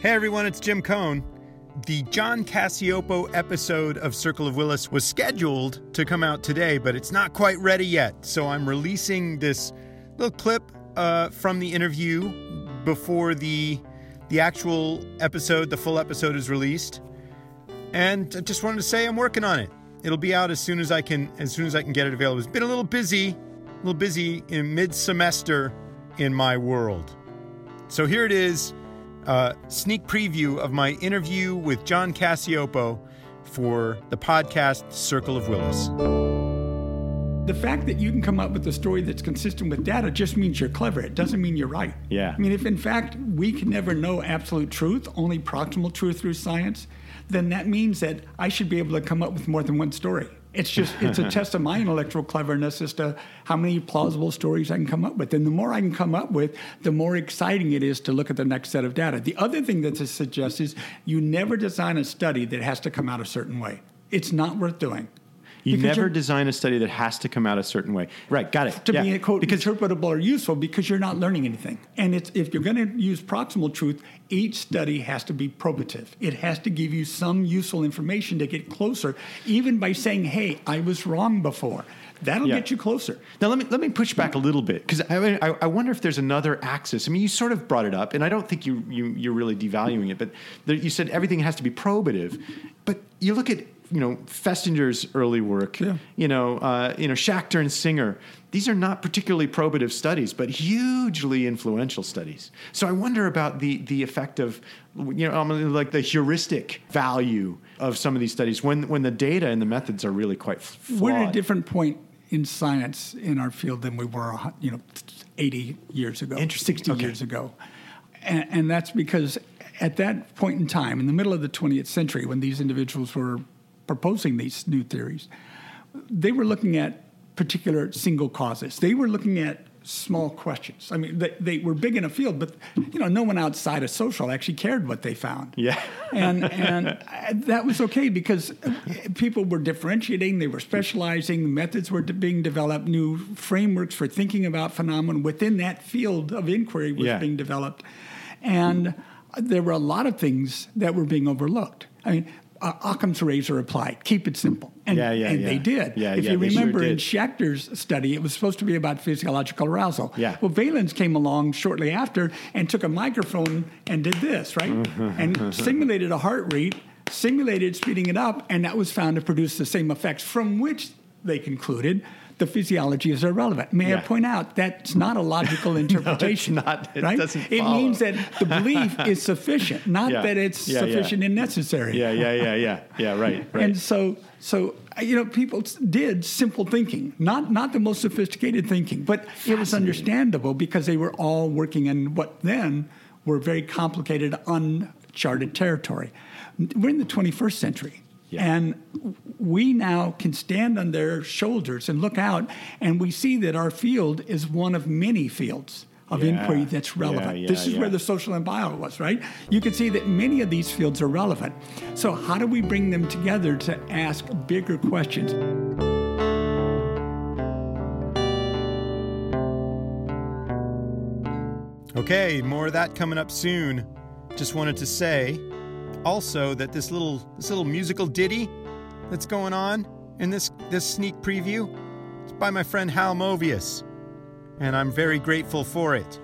Hey everyone, it's Jim Coan. The John Cacioppo episode of Circle of Willis was scheduled to come out today, but it's not quite ready yet. So I'm releasing this little clip uh, from the interview before the the actual episode, the full episode, is released. And I just wanted to say I'm working on it. It'll be out as soon as I can as soon as I can get it available. It's been a little busy, a little busy in mid semester in my world. So here it is a sneak preview of my interview with John Cacioppo for the podcast Circle of Willis. The fact that you can come up with a story that's consistent with data just means you're clever. It doesn't mean you're right. Yeah. I mean, if in fact we can never know absolute truth, only proximal truth through science, then that means that I should be able to come up with more than one story. It's just it's a test of my intellectual cleverness as to how many plausible stories I can come up with. And the more I can come up with, the more exciting it is to look at the next set of data. The other thing that this suggests is you never design a study that has to come out a certain way. It's not worth doing. You never design a study that has to come out a certain way. Right, got it. To yeah. be quote because interpretable or useful because you're not learning anything. And it's if you're going to use proximal truth, each study has to be probative. It has to give you some useful information to get closer, even by saying, "Hey, I was wrong before." That'll Yeah. get you closer. Now let me let me push back a little bit because I, I I wonder if there's another axis. I mean, you sort of brought it up, and I don't think you you you're really devaluing it. But there, you said everything has to be probative, but you look at you know Festinger's early work, Yeah. you know uh, you know Schachter and Singer. These are not particularly probative studies, but hugely influential studies. So I wonder about the the effect of you know um, like the heuristic value of some of these studies when when the data and the methods are really quite flawed. We're at a different point in science in our field than we were, you know, 80 years ago, Interesting. 60 Okay. years ago. And, and that's because at that point in time, in the middle of the 20th century, when these individuals were proposing these new theories, they were looking at particular single causes. They were looking at small questions. I mean, they, they were big in a field, but you know, no one outside of social actually cared what they found. Yeah. and and that was okay because people were differentiating, they were specializing, methods were being developed, new frameworks for thinking about phenomena within that field of inquiry was Yeah. being developed, and there were a lot of things that were being overlooked. I mean. Uh, Occam's razor applied. Keep it simple, and, Yeah, yeah, and they did. Yeah, if yeah, you they sure remember in did. Schachter's study, it was supposed to be about physiological arousal. Yeah. Well, Valins came along shortly after and took a microphone and did this, right? and simulated a heart rate, simulated speeding it up, and that was found to produce the same effects, from which they concluded the physiology is irrelevant. May Yeah. I point out that's not a logical interpretation. not. It right? doesn't it means that the belief is sufficient, not Yeah. that it's yeah. sufficient and necessary. Yeah, yeah, yeah, yeah, yeah. Right, right. And so, so you know, people did simple thinking, not not the most sophisticated thinking, but it was understandable because they were all working in what then were very complicated, uncharted territory. We're in the 21st century. Yeah. And we now can stand on their shoulders and look out, and we see that our field is one of many fields of Yeah. inquiry that's relevant. Yeah, this yeah, is where the social and bio was, right? You can see that many of these fields are relevant. So, how do we bring them together to ask bigger questions? Okay, more of that coming up soon. Just wanted to say also that this little this little musical ditty that's going on in this this sneak preview is by my friend Hal Movius, and I'm very grateful for it.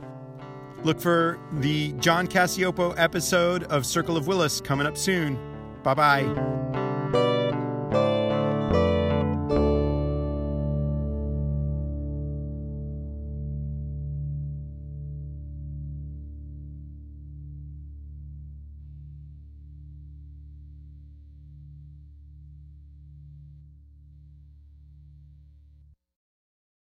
Look for the John Cacioppo episode of Circle of Willis coming up soon. Bye bye.